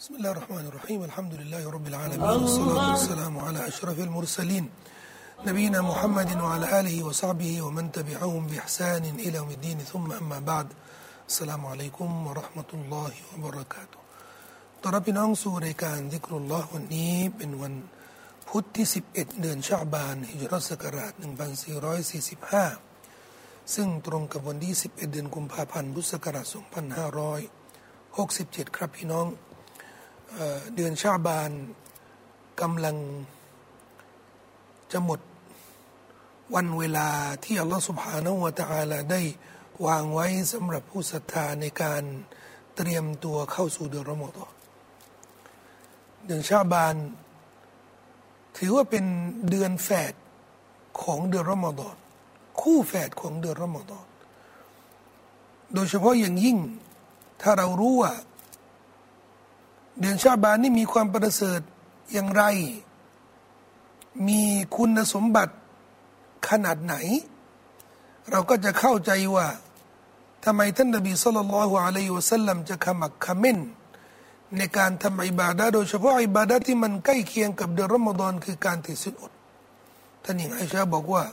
بسم الله الرحمن الرحيم الحمد لله رب العالمين والصلاة والسلام على أشرف المرسلين نبينا محمد وعلى آله وصحبه ومن تبعهم بإحسان إلى يوم الدين ثم أما بعد السلام عليكم ورحمة الله وبركاته ตอนรับพี่น้องสู่รายการดิกรุลลอฮ์วันนี้เป็นวันพุธที่ 11 เดือนชาบานฮิจรัสกราช1445 ซึ่งตรงกับวันที่ 11 เดือนกุมภาพันธ์พุทธศักราช2567 ครับพี่น้อง เดือนชาบานกำลังจะหมดวันเวลาที่อัลลอฮฺสุบฮานาวะตะอาลาได้วางไว้สำหรับผู้ศรัทธาในการเตรียมตัวเข้าสู่เดือนรอมฎอนเดือนชาบาน ถือว่าเป็นเดือนแฝดของเดือนรอมฎอนคู่แฝดของเดือนรอมฎอนโดยเฉพาะอย่างยิ่งถ้าเรารู้ว่า เดือนชาบานนี่มีความประเสริฐอย่างไร มีคุณสมบัติขนาดไหน เราก็จะเข้าใจว่าทำไมท่านนบีสุลต่านละฮ์อะลัยฮิวะสัลลัมจะขมักขม้นในการทำอิบาดะโดยเฉพาะอิบาดะที่มันใกล้เคียงกับเดือนรอมฎอนคือการถือศีลอดท่านหญิงไอชาบอกว่า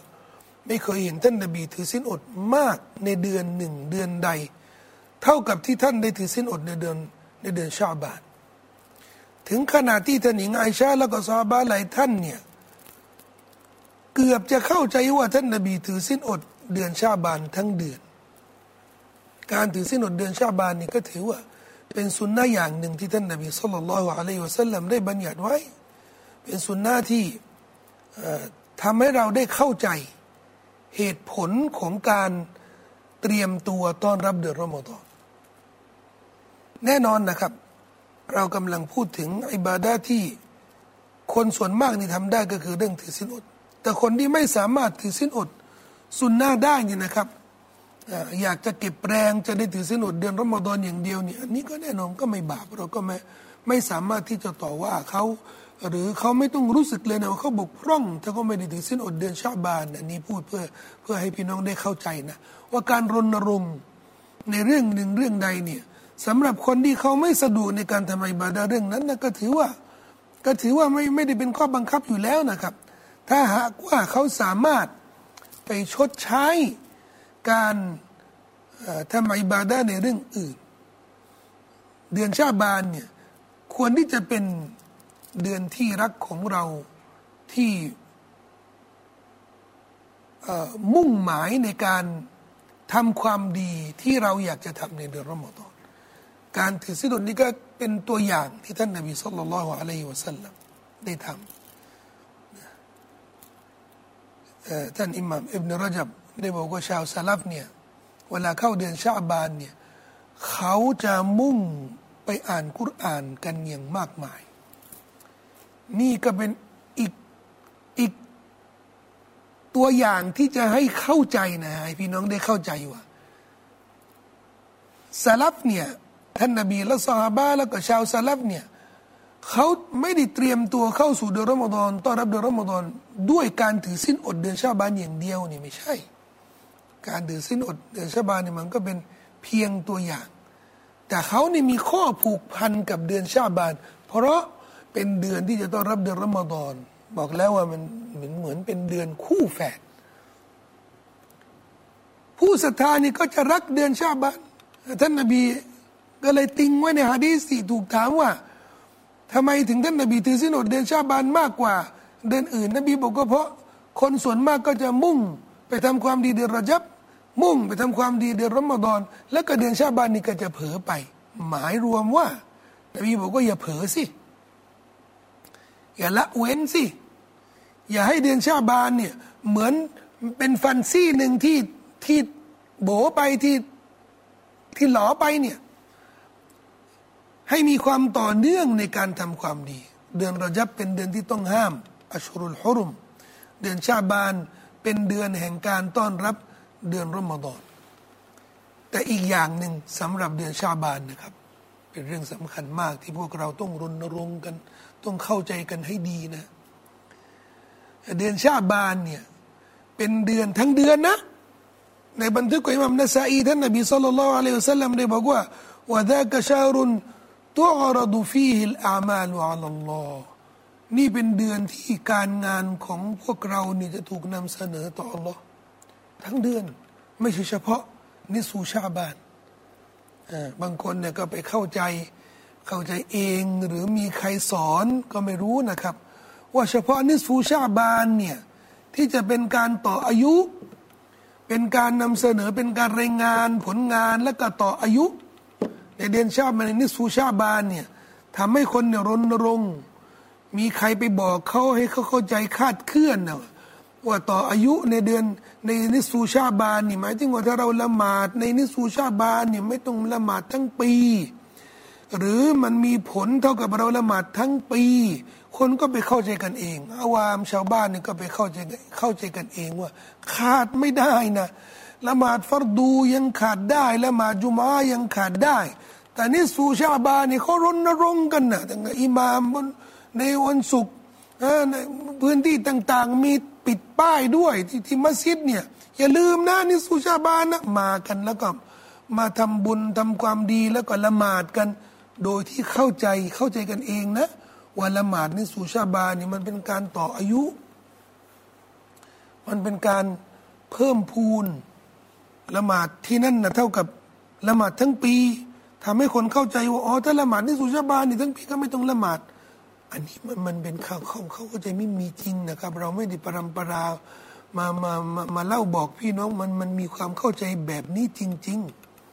ไม่เคยเห็นท่านนบีถือศีลอดมากในเดือนหนึ่งเดือนใด เท่ากับที่ท่านได้ถือศีลอดในเดือนในเดือนชาบาน ถึงขนาดที่ท่านหญิงไอชาแล้วก็ซาบะหลายท่านเนี่ยเกือบจะเข้าใจว่าท่านนบีถือศีลอดเดือนชาบานทั้งเดือน การถือศีลอดเดือนชาบานนี่ก็ถือว่า เป็นสุนนะอย่างหนึ่งที่ท่านนบีสุลต่านละฮ์อะลัยฮิวะสัลลัมได้บัญญัติไว้ เป็นสุนนะที่ทำให้เราได้เข้าใจเหตุผลของการเตรียมตัวต้อนรับเดือนรอมฎอนแน่นอนนะครับ เรากำลังพูดถึงอิบาดาที่คนส่วนมากนี่ทำได้ก็คือเรื่องถือสินอด แต่คนที่ไม่สามารถถือสินอดสุนนะได้นี่นะครับอยากจะเก็บแรงจะได้ถือสินอดเดือนรอมฎอนอย่างเดียวเนี่ยอันนี้ก็แน่นอนก็ไม่บาปเราก็ไม่ไม่สามารถที่จะต่อว่าเขาหรือเขาไม่ต้องรู้สึกเลยนะว่าเขาบกพร่องถ้าก็ไม่ได้ถือสินอดเดือนชาบานอันนี้พูดเพื่อเพื่อให้พี่น้องได้เข้าใจนะว่าการรณรงค์ในเรื่องหนึ่งเรื่องใดเนี่ย สำหรับคนที่เขาไม่สะดวกในการทำอิบาดาเรื่องนั้นนะก็ถือว่า ก็ถือว่าไม่ไม่ได้เป็นข้อบังคับอยู่แล้วนะครับ ถ้าหากว่าเขาสามารถไปชดใช้การทำอิบาดาในเรื่องอื่น เดือนชาบานเนี่ยควรที่จะเป็นเดือนที่รักของเราที่มุ่งหมายในการทำความดีที่เราอยากจะทำในเดือนรอมฎอน การถือศีลนี้ก็เป็นตัวอย่างที่ท่านนบีสุลต่านละฮ์อะลัยฮิวะสัลลัมได้ทำท่านอิหม่ามอิบนุรจับได้บอกว่าชาวซาลัฟเนี่ยเวลาเข้าเดือนชาบานเนี่ยเขาจะมุ่งไปอ่านกุรอานกันอย่างมากมาย นี่ก็เป็นอีกอีกตัวอย่างที่จะให้เข้าใจนะให้พี่น้องได้เข้าใจว่าซาลัฟเนี่ย ท่านนบีและซาฮาบะแล้วก็ชาวซาลัฟเนี่ยเขาไม่ได้เตรียมตัวเข้าสู่เดือนรอมฎอนต้อนรับเดือนรอมฎอนด้วยการถือสิ้นอดเดือนชาบานอย่างเดียวนี่ไม่ใช่ การถือสิ้นอดเดือนชาบานนี่ยมันก็เป็นเพียงตัวอย่าง แต่เขานี่มีข้อผูกพันกับเดือนชาบาน เพราะเป็นเดือนที่จะต้อนรับเดือนรอมฎอนบอกแล้วว่ามันเหมือนเหมือนเป็นเดือนคู่แฝดผู้ศรัทธานี่ก็จะรักเดือนชาบานท่านนบี ก็เลยติงไว้ในฮะดีสที่ถูกถามว่าทำไมถึงท่านนบีถือสินอดเดือนชาบานมากกว่า เดือนอื่น นบีบอกก็เพราะคนส่วนมากก็จะมุ่งไปทำความดีเดือนระจับ มุ่งไปทำความดีเดือนรอมฎอนแล้วก็เดือนชาบานนี่ก็จะเผลอไป หมายรวมว่า นบีบอกว่าอย่าเผลอสิอย่าละเว้นสิ อย่าให้เดือนชาบานเนี่ยเหมือนเป็นฟันซี่หนึ่งที่ที่โบไปที่ที่หลอไปเนี่ย ให้มีความต่อเนื่องในการทำความดี เดือนรจับเป็นเดือนที่ต้องห้าม อัชรุลฮุรุม เดือนชาบานเป็นเดือนแห่งการต้อนรับเดือนรอมฎอนแต่อีกอย่างหนึ่งสำหรับเดือนชาบานนะครับ เป็นเรื่องสำคัญมากที่พวกเราต้องรณรงค์กัน ต้องเข้าใจกันให้ดีนะ เดือนชาบานเนี่ยเป็นเดือนทั้งเดือนนะ ในบันทึกของอิมามนาซาอีท่านนบีสุลต่านละอัลลอฮฺสัลลัมได้บอกว่าว่าดะกชารุน ตัวอรดูฟีฮิลอามาลุอัลลอฮ์นี่เป็นเดือนที่การงานของพวกเรานี่จะถูกนำเสนอต่ออัลลอฮ์ทั้งเดือนไม่ใช่เฉพาะนิสูชาบานบางคนเนี่ยก็ไปเข้าใจเข้าใจเองหรือมีใครสอนก็ไม่รู้นะครับ ว่าเฉพาะนิสูชาบานเนี่ยที่จะเป็นการต่ออายุ เป็นการนำเสนอเป็นการรายงานผลงานและก็ต่ออายุ ในเดือนชาบานในนิสูชาบานเนี่ยทำให้คนเนี่ยรณรงค์ มีใครไปบอกเขาให้เขาเข้าใจคาดเคลื่อนนะว่าต่ออายุในเดือนในนิสูชาบานนี่หมายถึงว่าถ้าเราละหมาดในนิสูชาบานเนี่ยไม่ต้องละหมาดทั้งปี หรือมันมีผลเท่ากับเราละหมาดทั้งปี คนก็ไปเข้าใจกันเอง อาวามชาวบ้านนี่ก็ไปเข้าใจเข้าใจกันเองว่า ขาดไม่ได้นะละหมาดฟัรดูยังขาดได้ละหมาดจุมายังขาดได้ แต่นิสูชาบานนี่เขารณรงค์กันนะตั้งแต่อิหมามในวันศุกร์ในพื้นที่ต่างๆ มีปิดป้ายด้วยที่ที่มัสยิดเนี่ยอย่าลืมนะนี่สุชาบานนะมากันแล้วก็มาทำบุญทำความดีแล้วก็ละหมาดกัน โดยที่เข้าใจเข้าใจกันเองนะว่าละหมาดนี่สุชาบานนี่มันเป็นการต่ออายุ มันเป็นการเพิ่มพูนละหมาดที่นั่นนะเท่ากับละหมาดทั้งปี ทำให้คนเข้าใจว่าอ๋อถ้าละหมาดนี่สุชาบานนี่ทั้งปีก็ไม่ต้องละหมาด อันนี้มันมันเป็นเขาเขาเข้าก็จไม่มีจริงนะครับ เราไม่ได้ปรำปรามามามามาเล่าบอกพี่น้องมันมันมีความเข้าใจแบบนี้จริง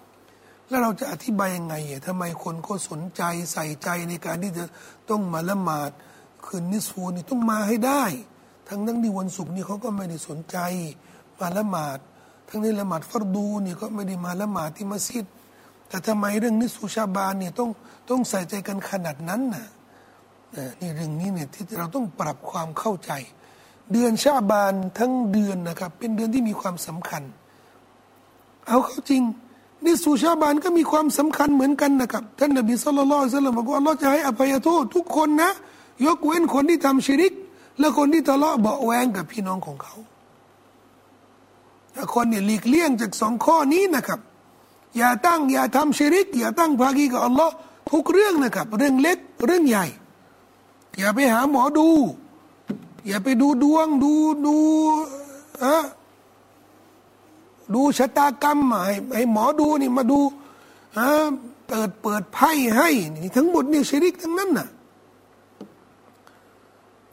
ๆ แล้วเราจะอธิบายยังไงอะทำไมคนก็สนใจใส่ใจในการที่จะต้องมาละหมาดคืนนิสฟูนี่ต้องมาให้ได้ ทั้งนั้นที่วันศุกร์นี่เขาก็ไม่ได้สนใจมาละหมาด ทั้งนี้ละหมาดฟัรดูนี่ก็ไม่ได้มาละหมาดที่มัสยิด แต่ทำไมเรื่องนิสูชาบานเนี่ยต้องต้องใส่ใจกันขนาดนั้นน่ะนี่เรื่องนี้เนี่ยที่เราต้องปรับความเข้าใจ เดือนชาบานทั้งเดือนนะครับ เป็นเดือนที่มีความสำคัญ เอาเข้าจริงนี่สุชาบานก็มีความสำคัญเหมือนกันนะครับท่านนบีสุลต่านสัลลัมบอกว่าเราจะให้อภัยโทษทุกคนนะ ยกเว้นคนที่ทำชิริก และคนที่ทะเลาะเบาแวงกับพี่น้องของเขาถ้าคนเนี่ยหลีกเลี่ยงจากสองข้อนี้นะครับ อย่าตั้งอย่าทำชิริก อย่าตั้งภากีกับอัลลอฮ์ทุกเรื่องนะครับ เรื่องเล็กเรื่องใหญ่ อย่าไปหาหมอดู อย่าไปดูดวงดูดูอะดูชะตากรรมให้ให้หมอดูนี่มาดูอะเปิดเปิดไพ่ให้นี่ทั้งหมดนี่ชิริกทั้งนั้นน่ะ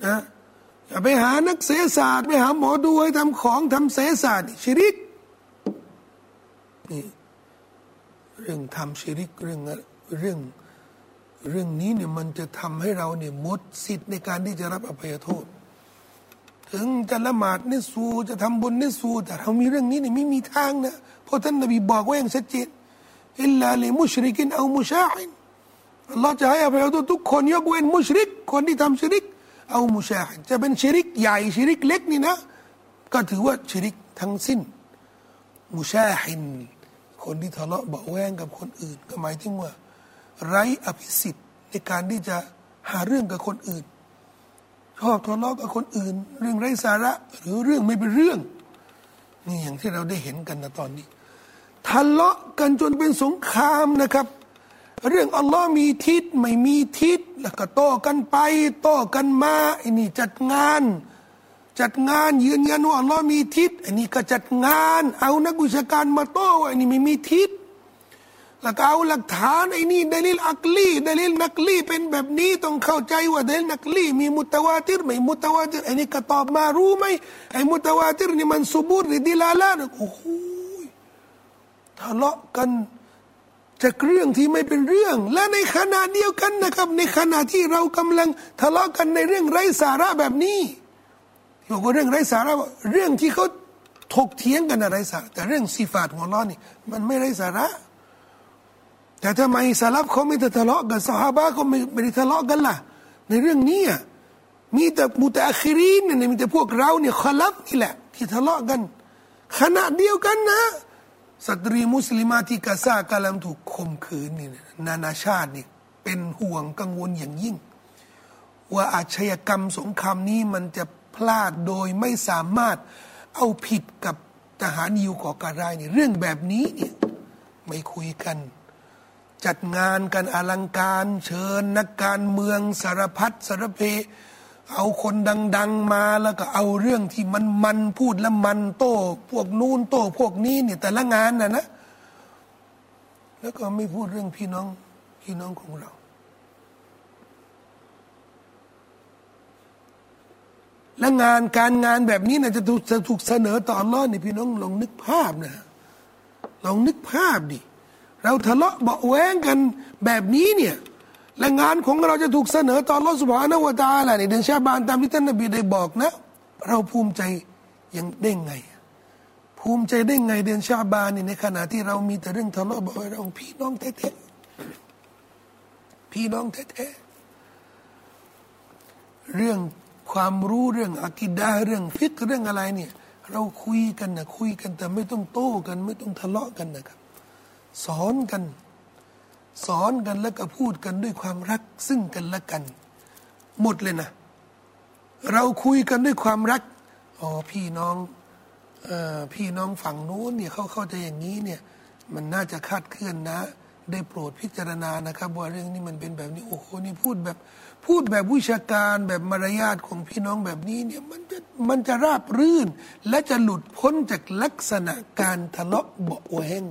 นะอย่าไปหานักเสศาสตร์ไปหาหมอดูให้ทำของทำเสศาสตร์ชิริกนี่ เรื่องทำชิริกเรื่องเรื่องเรื่องนี้เนี่ยมันจะทำให้เราเนี่ยหมดสิทธิ์ในการที่จะรับอภัยโทษ ถึงจะละหมาดนิสูจะทำบุญนิสูแต่เรามีเรื่องนี้เนี่ยไม่มีทางนะเพราะท่านนบีบอกไว้อย่างชัดเจนอิลลาลิมุชริกินเอามุชาอินอัลลอฮ์จะให้อภัยโทษทุกคนยกเว้นมุชริก คนที่ทำชิริก เอามุชาอินจะเป็นชิริกใหญ่ชิริกเล็กนี่นะ ก็ถือว่าชิริกทั้งสิ้นมุชาอิน คนที่ทะเลาะเบาแวงกับคนอื่น ก็หมายถึงว่า ไร้อภิสิทธิ์ในการที่จะหาเรื่องกับคนอื่นชอบทะเลาะกับคนอื่น เรื่องไร้สาระ หรือเรื่องไม่เป็นเรื่อง นี่อย่างที่เราได้เห็นกันนะตอนนี้ทะเลาะกันจนเป็นสงครามนะครับ เรื่องอัลลอฮ์มีทิศไม่มีทิศแล้วก็โต้กันไป โต้กันมาไอ้นี่จัดงาน จัดงานยืนยันว่าอัลลอฮ์มีทิศอ้นี่ก็จัดงาน เอานักวิชาการมาโต้ว่าอ้นี่ไม่มีทิศแล้วก็เอาหลักฐานไอ้นี่ دليل عقلي دليل نقلي เป็นแบบนี้ต้องเข้าใจว่า دليل نقلي มี متواتر ไหม متواتر ไอ้นี่ก็ตอบมารู้ไหมไอ้ متواتر นี่มัน ثبوت หรือ دلالة โอ้โหทะเลาะกันจากเรื่องที่ไม่เป็นเรื่อง และในขณะเดียวกันนะครับ ในขณะที่เรากำลังทะเลาะกันในเรื่องไร้สาระแบบนี้ บอกว่าเรื่องไร้สาระเรื่องที่เขาถกเถียงกันอะไรสาระแต่เรื่องสีฟาดของเรานี่มันไม่ไร้สาระ แต่ทำไมสลับเขาไม่ทะเลาะกันสหายเขาไม่ไม่ได้ทะเลาะกันล่ะ ในเรื่องนี้มีแต่มุตะคิรินเนี่ยมีแต่พวกเราเนี่ยขลับนี่แหละ ที่ทะเลาะกัน ขณะเดียวกันนะสตรีมุสลิมาที่กาซากำลังถูกข่มขืนนี่นานาชาตินี่เป็นห่วงกังวลอย่างยิ่ง ว่าอาชญากรรมสงครามนี้มันจะ พลาดโดยไม่สามารถเอาผิดกับทหารยิวก่อการร้ายเนี่ยเรื่องแบบนี้เนี่ยไม่คุยกัน จัดงานกันอลังการเชิญนักการเมืองสารพัดสารเพ เอาคนดัง ๆมาแล้วก็เอาเรื่องที่มันมันพูดแล้วมันโต้พวกนู้นโต้พวกนี้เนี่ยแต่ละงานน่ะนะแล้วก็ไม่พูดเรื่องพี่น้องพี่น้องของเรา และงานการงานแบบนี้นะจะถูกจะถูกเสนอต่อรอดนี่พี่น้องลองนึกภาพนะลองนึกภาพดิเราทะเลาะเบาแวงกันแบบนี้เนี่ยและงานของเราจะถูกเสนอต่อรอสุภาณวตาแหละในเดือนชาบานตามที่ท่านนบีได้บอกนะ เราภูมิใจยังได้ไง ภูมิใจได้ไงเดือนชาบานนี่ในขณะที่เรามีแต่เรื่องทะเลาะเบาแวงพี่น้องแท้ๆพี่น้องแท้ๆเรื่อง ความรู้เรื่องอักิดาเรื่องฟิกเรื่องอะไรเนี่ย เราคุยกันนะคุยกันแต่ไม่ต้องโต้กัน ไม่ต้องทะเลาะกันนะครับ สอนกัน สอนกันแล้วก็พูดกันด้วยความรักซึ่งกันและกัน หมดเลยนะ เราคุยกันด้วยความรักอ๋อพี่น้องอพี่น้องฝั่งนู้นเนี่ยเขาเข้าใจอย่างนี้เนี่ย มันน่าจะคาดเคลื่อนนะ ได้โปรดพิจารณานะครับว่าเรื่องนี้มันเป็นแบบนี้โอ้โหนี่พูดแบบพูดแบบวิชาการแบบมารยาทของพี่น้องแบบนี้เนี่ยมันจะมันจะราบรื่น และจะหลุดพ้นจากลักษณะการทะเลาะเบาแหวง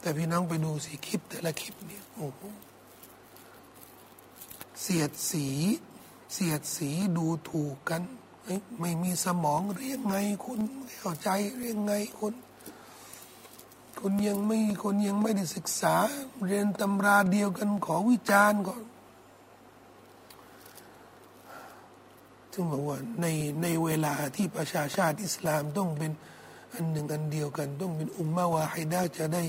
แต่พี่น้องไปดูสิคลิปแต่ละคลิปเนี่ยโอ้โหเสียดสีเสียดสีดูถูกกัน ไม่มีสมองเรียงไงคุณเข้าใจเรียงไงคุณ คนยังไม่คนยังไม่ได้ศึกษา เรียนตำราเดียวกันขอวิจารณ์ก่อนซึ่งบอกว่าในในเวลาที่ประชาชาติอิสลามต้องเป็นอันหนึ่งอันเดียวกัน ต้องเป็นอุมมาวาฮิดาจะได้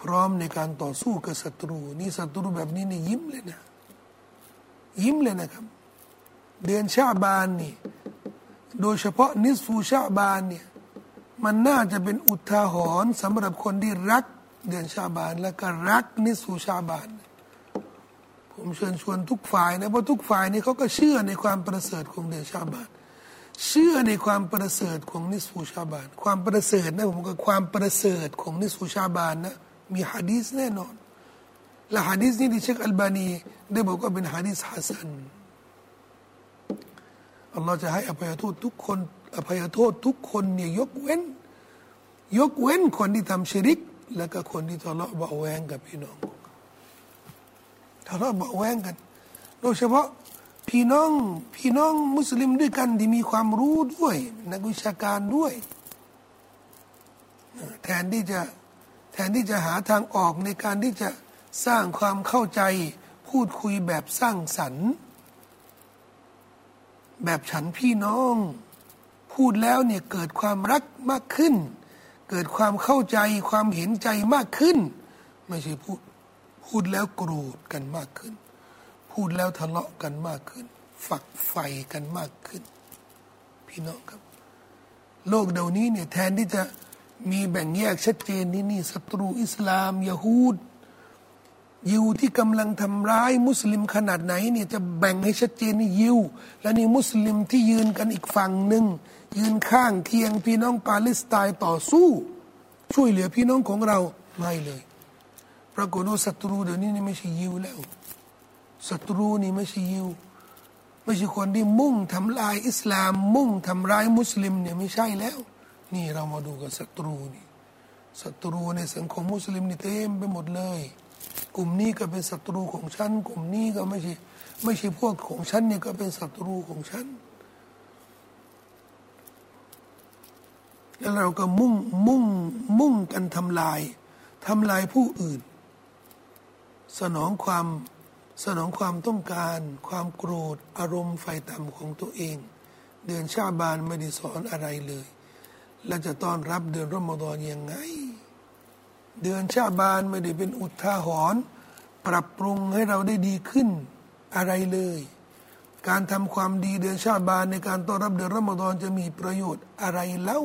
พร้อมในการต่อสู้กับศัตรู นี่ศัตรูแบบนี้นี่ยิ้มเลยนะ ยิ้มเลยนะครับ เดือนชาบานนี่ โดยเฉพาะนิสฟูชาบานเนี่ย มันน่าจะเป็นอุทาหรณ์สำหรับคนที่รักเดือนชาบาน และก็รักนิสูชาบาน ผมเชิญชวนทุกฝ่ายนะ เพราะทุกฝ่ายนี่เขาก็เชื่อในความประเสริฐของเดือนชาบาน เชื่อในความประเสริฐของนิสูชาบาน ความประเสริฐนะผมก็ความประเสริฐของนิสูชาบานนะมีฮะดีษแน่นอนและฮะดีษนี้ที่เชคอัลบานีได้บอกว่าเป็นฮะดีษฮัสันอัลลอฮ์จะให้อภัยโทษทุกคน อภัยโทษทุกคนเนี่ยยกเว้น ยกเว้นคนที่ทำชิริก และก็คนที่ทะเลาะเบาแวงกับพี่น้องทะเลาะเบาแวงกัน โดยเฉพาะพี่น้องพี่น้องมุสลิมด้วยกันที่มีความรู้ด้วย นักวิชาการด้วย แทนที่จะแทนที่จะหาทางออกในการที่จะสร้างความเข้าใจ พูดคุยแบบสร้างสรรค์ แบบฉันพี่น้อง พูดแล้วเนี่ยเกิดความรักมากขึ้น เกิดความเข้าใจความเห็นใจมากขึ้น ไม่ใช่พูดพูดแล้วโกรธกันมากขึ้น พูดแล้วทะเลาะกันมากขึ้น ฝักใฝ่กันมากขึ้น พี่น้องครับ โลกเดี๋ยวนี้เนี่ยแทนที่จะมีแบ่งแยกชัดเจนนี่นี่ศัตรูอิสลามยาฮูด ยิวที่กำลังทำร้ายมุสลิมขนาดไหนเนี่ยจะแบ่งให้ชัดเจนนี่ยิว และนี่มุสลิมที่ยืนกันอีกฝั่งหนึ่ง ยืนข้างเคียงพี่น้องปาเลสไตน์ต่อสู้ ช่วยเหลือพี่น้องของเราไม่เลยปรากฏว่าศัตรูเดี๋ยวนี้นี่ไม่ใช่ยิวแล้วศัตรูนี่ไม่ใช่ยิวไม่ใช่คนที่มุ่งทำลายอิสลาม มุ่งทำร้ายมุสลิมเนี่ยไม่ใช่แล้ว นี่เรามาดูกับศัตรูนี่ศัตรูในสังคมมุสลิมนี่เต็มไปหมดเลย กลุ่มนี้ก็เป็นศัตรูของฉัน กลุ่มนี้ก็ไม่ใช่ไม่ใช่พวกของฉันเนี่ยก็เป็นศัตรูของฉัน แล้วเราก็มุ่งมุ่งมุ่งกันทำลายทำลายผู้อื่น สนองความสนองความต้องการ ความโกรธอารมณ์ไฟต่ำของตัวเอง เดือนชาบานไม่ได้สอนอะไรเลย และจะต้อนรับเดือนรอมฎอนยังไง เดือนชาบานไม่ได้เป็นอุทาหรณ์ปรับปรุงให้เราได้ดีขึ้นอะไรเลย การทำความดีเดือนชาบานในการต้อนรับเดือนรอมฎอนจะมีประโยชน์อะไรเล่า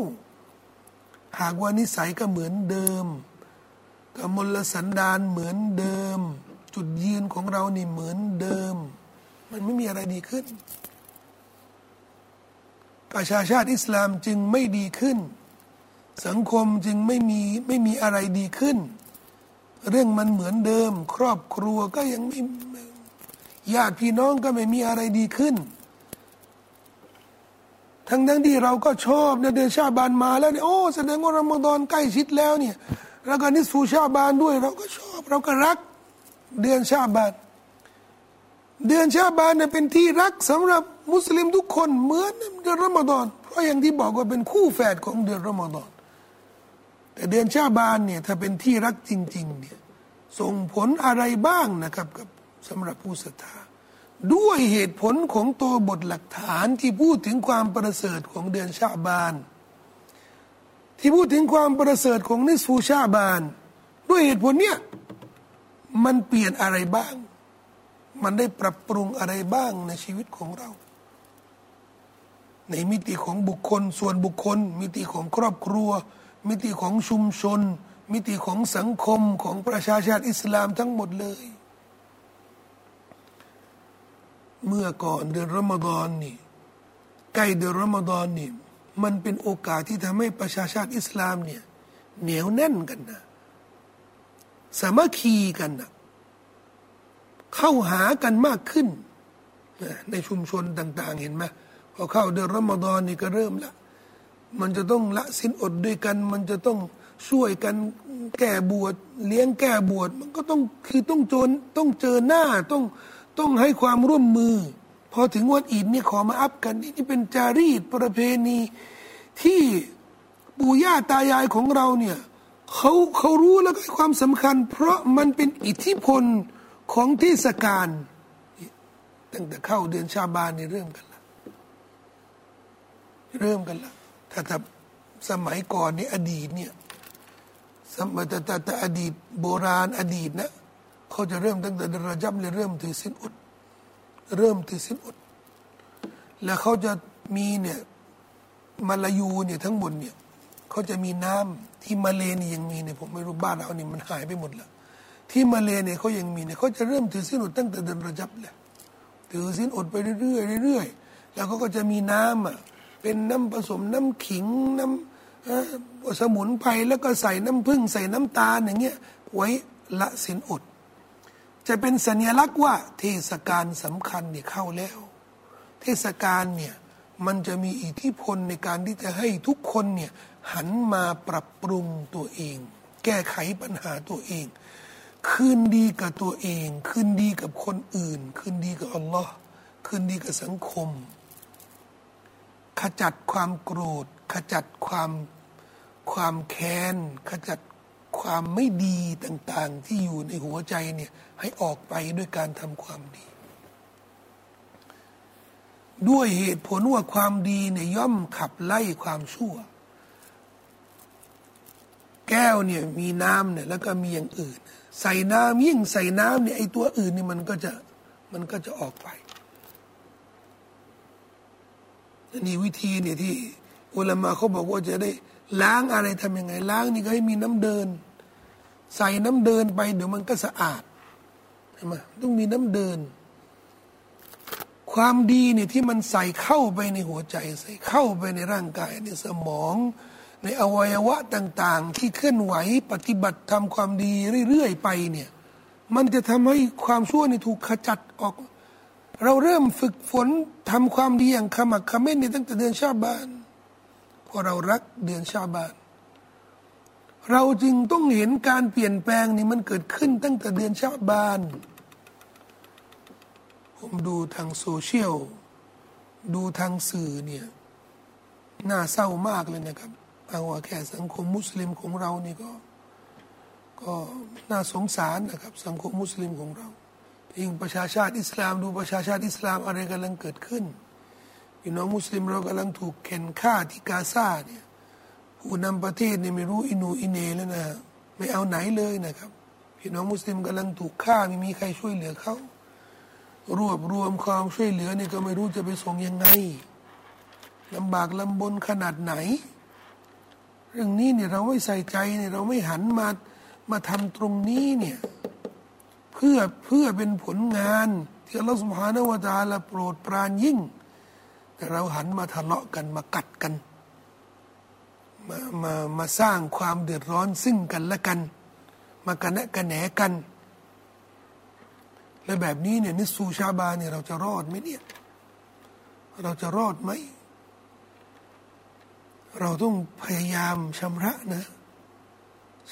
หากว่านิสัยก็เหมือนเดิมกมลสันดานเหมือนเดิม จุดยืนของเรานี่เหมือนเดิม มันไม่มีอะไรดีขึ้น ประชาชาติอิสลามจึงไม่ดีขึ้น สังคมจึงไม่มีไม่มีอะไรดีขึ้น เรื่องมันเหมือนเดิม ครอบครัวก็ยังไม่ญาติพี่น้องก็ไม่มีอะไรดีขึ้น ทั้งทั้งที่เราก็ชอบเดือนชาบานมาแล้วเนี่ยโอ้แสดงว่ารอมฎอนใกล้ชิดแล้วเนี่ยแล้วก็นิสูชาบานด้วย เราก็ชอบเราก็รัก เดือนชาบาน เดือนชาบานเนี่ยเป็นที่รักสำหรับมุสลิมทุกคนเหมือนเดือนรอมฎอนเพราะอย่างที่บอกว่าเป็นคู่แฝดของเดือนรอมฎอน แต่เดือนชาบานเนี่ยถ้าเป็นที่รักจริงๆเนี่ยส่งผลอะไรบ้างนะครับกับสำหรับผู้ศรัทธาด้วยเหตุผลของตัวบทหลักฐานที่พูดถึงความประเสริฐของเดือนชาบาน ที่พูดถึงความประเสริฐของนิสฟูชาบาน ด้วยเหตุผลเนี่ยมันเปลี่ยนอะไรบ้าง มันได้ปรับปรุงอะไรบ้างในชีวิตของเรา ในมิติของบุคคลส่วนบุคคล มิติของครอบครัว มิติของชุมชน มิติของสังคมของประชาชาติอิสลามทั้งหมดเลย เมื่อก่อนเดือนรอมฎอนนี่ใกล้เดือนรอมฎอนนี่มันเป็นโอกาสที่ทำให้ประชาชาติอิสลามเนี่ยเหนียวแน่นกันนะสามัคคีกันนะเข้าหากันมากขึ้น ในชุมชนต่าง ๆ เห็นไหมพอเข้าเดือนรอมฎอนนี่ก็เริ่มละ มันจะต้องละสินอดด้วยกัน มันจะต้องช่วยกันแก้บวชเลี้ยงแก้บวชมันก็ต้องคือต้องโจนต้องเจอหน้าต้องต้องให้ความร่วมมือ พอถึงวันอีดนี่ขอมาอัพกันนี่เป็นจารีตประเพณีที่ปู่ย่าตายายของเราเนี่ยเขาเขารู้แล้วก็ความสำคัญ เพราะมันเป็นอิทธิพลของเทศกาลตั้งแต่เข้าเดือนชาบานนี่เริ่มกันละเริ่มกันละ ถ้าถ้าสมัยก่อนนี่อดีตเนี่ยสมัยแต่แต่อดีตโบราณอดีตนะเขาจะเริ่มตั้งแต่เดือนรจับเลยเริ่มถือสินอดเริ่มถือสินอด แล้วเขาจะมีเนี่ยมาลายูเนี่ยทั้งหมดเนี่ยเขาจะมีน้ำที่มาเลนี่ยังมีเนี่ยผมไม่รู้บ้านเราเนี่ยมันหายไปหมดแล้วที่มาเลเนี่ยเขายังมีเนี่ยเขาจะเริ่มถือสินอดตั้งแต่เดือนรจับเลยถือสินอดไปเรื่อยๆเรื่อยๆแล้วเขาก็จะมีน้ำอะ เป็นน้ำผสมน้ำขิงน้ำสมุนไพรแล้วก็ใส่น้ำผึ้งใส่น้ำตาลอย่างเงี้ยไว้ละสินอด จะเป็นสัญลักษณ์ว่าเทศกาลสำคัญเนี่ยเข้าแล้ว เทศกาลเนี่ยมันจะมีอิทธิพลในการที่จะให้ทุกคนเนี่ยหันมาปรับปรุงตัวเอง แก้ไขปัญหาตัวเอง คืนดีกับตัวเอง คืนดีกับคนอื่น คืนดีกับอัลลอฮ์คืนดีกับสังคม ขจัดความโกรธ ขจัดความความแค้น ขจัดความไม่ดีต่าง ๆ ที่อยู่ในหัวใจเนี่ยให้ออกไปด้วยการทำความดี ด้วยเหตุผลว่าความดีเนี่ยย่อมขับไล่ความชั่ว แก้วเนี่ยมีน้ำเนี่ยแล้วก็มีอย่างอื่น ใส่น้ำยิ่งใส่น้ำเนี่ยไอตัวอื่นนี่มันก็จะมันก็จะออกไป นี่วิธีเนี่ยที่อุลามะเขาบอกว่าจะได้ล้างอะไรทำยังไง ล้างนี่ก็ให้มีน้ำเดิน ใส่น้ำเดินไปเดี๋ยวมันก็สะอาดใช่ไหมต้องมีน้ำเดิน ความดีเนี่ยที่มันใส่เข้าไปในหัวใจ ใส่เข้าไปในร่างกายในสมองในอวัยวะต่างๆ ที่เคลื่อนไหวปฏิบัติทำความดีเรื่อยๆไปเนี่ย มันจะทำให้ความชั่วนี่ถูกขจัดออก เราเริ่มฝึกฝนทำความดีอย่างขมักขม้นในตั้งแต่เดือนชาบานเพราะเรารักเดือนชาบาน เราจึงต้องเห็นการเปลี่ยนแปลงนี่มันเกิดขึ้นตั้งแต่เดือนชาบาน ผมดูทางโซเชียลดูทางสื่อเนี่ยน่าเศร้ามากเลยนะครับเอาว่าแค่สังคมมุสลิมของเรานี่ก็ ก็น่าสงสารนะครับ สังคมมุสลิมของเรา ยิ่งประชาชาติอิสลามดูประชาชาติอิสลามอะไรกำลังเกิดขึ้นพี่น้องมุสลิมเรากำลังถูกเข็นฆ่าที่กาซาเนี่ยผู้นำประเทศเนี่ยไม่รู้อินูอินเนแล้วนะไม่เอาไหนเลยนะครับ พี่น้องมุสลิมกำลังถูกฆ่าไม่มีใครช่วยเหลือเขารวบรวมความช่วยเหลือเนี่ยก็ไม่รู้จะไปส่งยังไงลำบากลำบนขนาดไหน เรื่องนี้เนี่ยเราไม่ใส่ใจเนี่ยเราไม่หันมามาทำตรงนี้เนี่ย เพื่อเพื่อเป็นผลงาน ที่อัลลอฮฺสุบฮานาวะตาละโปรดปรานยิ่ง แต่เราหันมาทะเลาะกันมากัดกันมามามาสร้างความเดือดร้อนซึ่งกันและกัน มากันแนะกันแหนกัน และแบบนี้เนี่ยนิสูชาบาเนี่ยเราจะรอดไหมเนี่ยเราจะรอดไหม เราต้องพยายามชำระนะ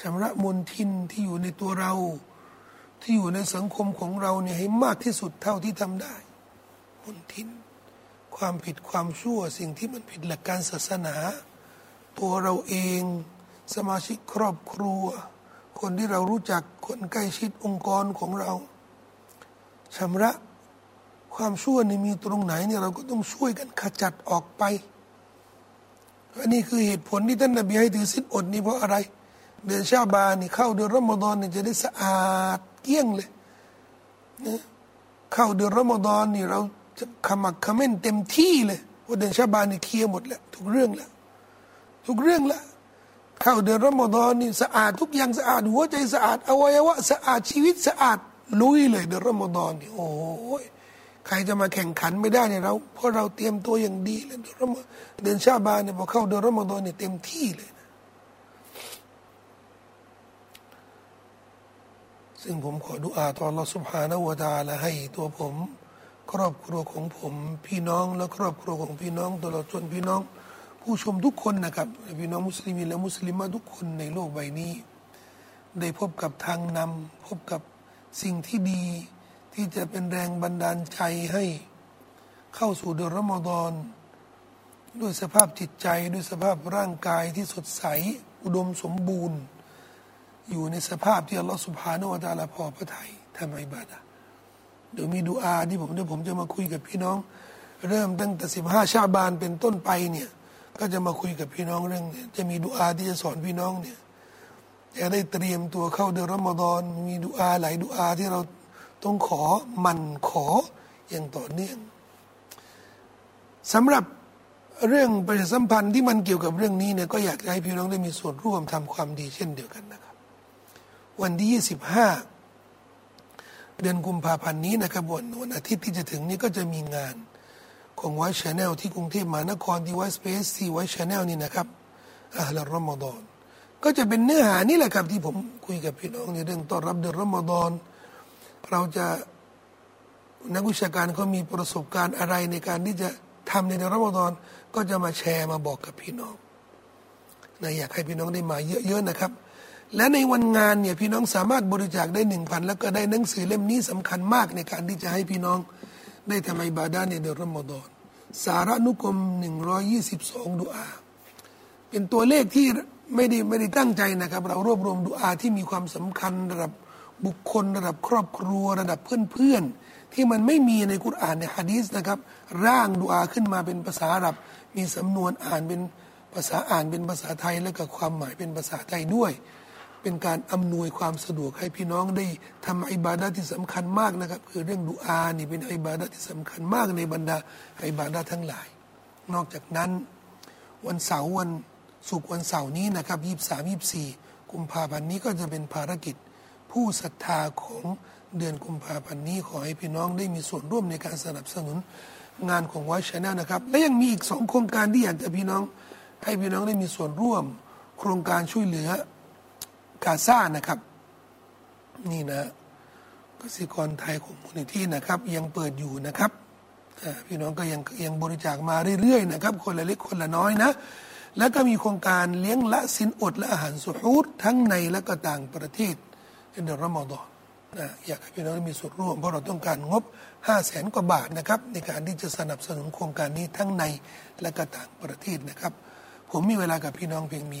ชำระมลทินที่อยู่ในตัวเรา ที่อยู่ในสังคมของเราเนี่ยให้มากที่สุดเท่าที่ทำได้มลทิน ความผิดความชั่วสิ่งที่มันผิดหลักการศาสนา ตัวเราเอง สมาชิกครอบครัว คนที่เรารู้จักคนใกล้ชิดองค์กรของเราชำระความชั่วในมีตรงไหนเนี่ยเราก็ต้องช่วยกันขจัดออกไปอันนี้คือเหตุผลที่ท่านนบีให้ถือสินอดนี่เพราะอะไร เดือนชาบานนี่เข้าเดือนรอมฎอนนี่จะได้สะอาด เกี้ยงเลยนะเข้าเดือนรอมฎอนนี่เราจะขมักขม้นเต็มที่เลยว่าเดือนชาบานนี่เคลียร์หมดแล้วทุกเรื่องแล้วทุกเรื่องแล้วเข้าเดือนรอมฎอนนี่สะอาดทุกอย่างสะอาด หัวใจสะอาดอวัยวะสะอาดชีวิตสะอาดลุยเลยเดือนรอมฎอนนี่โอ้ยใครจะมาแข่งขันไม่ได้เนี่ยเราเพราะเราเตรียมตัวอย่างดีเลยเดือนรอมเดือนชาบานเนี่ยพอเข้าเดือนรอมฎอนเนี่ยเต็มที่เลย ซึ่งผมขอดุอาต่อเราสุภานวดาและให้ตัวผม ครอบครัวของผม พี่น้องและครอบครัวของพี่น้องตลอดจนพี่น้อง ผู้ชมทุกคนนะครับพี่น้องมุสลิมและมุสลิมทุกคนในโลกใบนี้ ได้พบกับทางนำพบกับสิ่งที่ดีที่จะเป็นแรงบันดาลใจให้ เข้าสู่เดือนรอมฎอนด้วยสภาพจิตใจด้วยสภาพร่างกายที่สดใส อุดมสมบูรณ์ อยู่ในสภาพที่อัลลอฮฺสุบฮานาอัลลอฮพอพระทัยทำอิบาดะเดี๋ยวมีดูอาที่ผมเดี๋ยวผมจะมาคุยกับพี่น้อง เริ่มตั้งแต่สิบห้าชาบานเป็นต้นไปเนี่ยก็จะมาคุยกับพี่น้องเรื่องจะมีดูอาที่จะสอนพี่น้องเนี่ยจะได้เตรียมตัวเข้าเดือนรอมฎอนมีดูอาหลายดูอาที่เราต้องขอมันขออย่างต่อเนื่องสำหรับเรื่องประชาสัมพันธ์ที่มันเกี่ยวกับเรื่องนี้เนี่ยก็อยากให้พี่น้องได้มีส่วนร่วมทำความดีเช่นเดียวกันนะครับ วันที่ยี่สิบห้าเดือนกุมภาพันธ์นี้นะครับวันวันอาทิตย์ที่จะถึงนี้ก็จะมีงานของ White Channel ที่กรุงเทพมหานครที่ White Space ที่ White Channel นี่นะครับอัลรอมฎอนก็จะเป็นเนื้อหานี่แหละครับที่ผมคุยกับพี่น้องในเรื่องต้อนรับเดือนรอมฎอนเราจะนักวิชาการเขามีประสบการณ์อะไรในการที่จะทำในเดือนรอมฎอนก็จะมาแชร์มาบอกกับพี่น้องนะอยากให้พี่น้องได้มาเยอะๆนะครับ และในวันงานเนี่ยพี่น้องสามารถบริจาคได้หนึ่งพันแล้วก็ได้หนังสือเล่มนี้สำคัญมากในการที่จะให้พี่น้องได้ทำอิบาดาในเดือนรอมฎอนสาระนุกรมหนึ่งร้อยยี่สิบสองดุอา เป็นตัวเลขที่ไม่ได้ไม่ได้ตั้งใจนะครับ เรารวบรวมดุอาที่มีความสำคัญระดับบุคคลระดับครอบครัวระดับเพื่อนๆ ที่มันไม่มีในกุรอานในฮะดีษนะครับ ร่างดุอาขึ้นมาเป็นภาษาอาหรับ มีสำนวนอ่านเป็นภาษาอ่านเป็นภาษาไทย และก็ความหมายเป็นภาษาไทยด้วย เป็นการอำนวยความสะดวกให้พี่น้องได้ทำอิบาดะที่สำคัญมากนะครับ คือเรื่องดุอานี่เป็นอิบาดะที่สำคัญมากในบรรดาอิบาดะทั้งหลาย นอกจากนั้น วันเสาร์วันศุกร์วันเสาร์นี้นะครับยี่สามยี่สี่กุมภาพันธ์นี้ก็จะเป็นภารกิจ ผู้ศรัทธาของเดือนกุมภาพันธ์นี้ขอให้พี่น้องได้มีส่วนร่วมในการสนับสนุนงานของวัชแนลนะครับ และยังมีอีกสองโครงการที่อยากจะพี่น้อง ให้พี่น้องได้มีส่วนร่วม โครงการช่วยเหลือ กาซานะครับ นี่นะกสิกรไทยของมูลนิธินะครับ ยังเปิดอยู่นะครับพี่น้องก็ยังยังบริจาคมาเรื่อยๆนะครับ คนละเล็กคนละน้อยนะ แล้วก็มีโครงการเลี้ยงละสินอดและอาหารสุฮูดทั้งในและก็ต่างประเทศในเดือนรอมฎอนนะอยากให้พี่น้องมีส่วนร่วมเพราะเราต้องการงบ5้าแสนกว่าบาทนะครับ ในการที่จะสนับสนุนโครงการนี้ทั้งในและก็ต่างประเทศนะครับ ผมมีเวลากับพี่น้องเพียงมี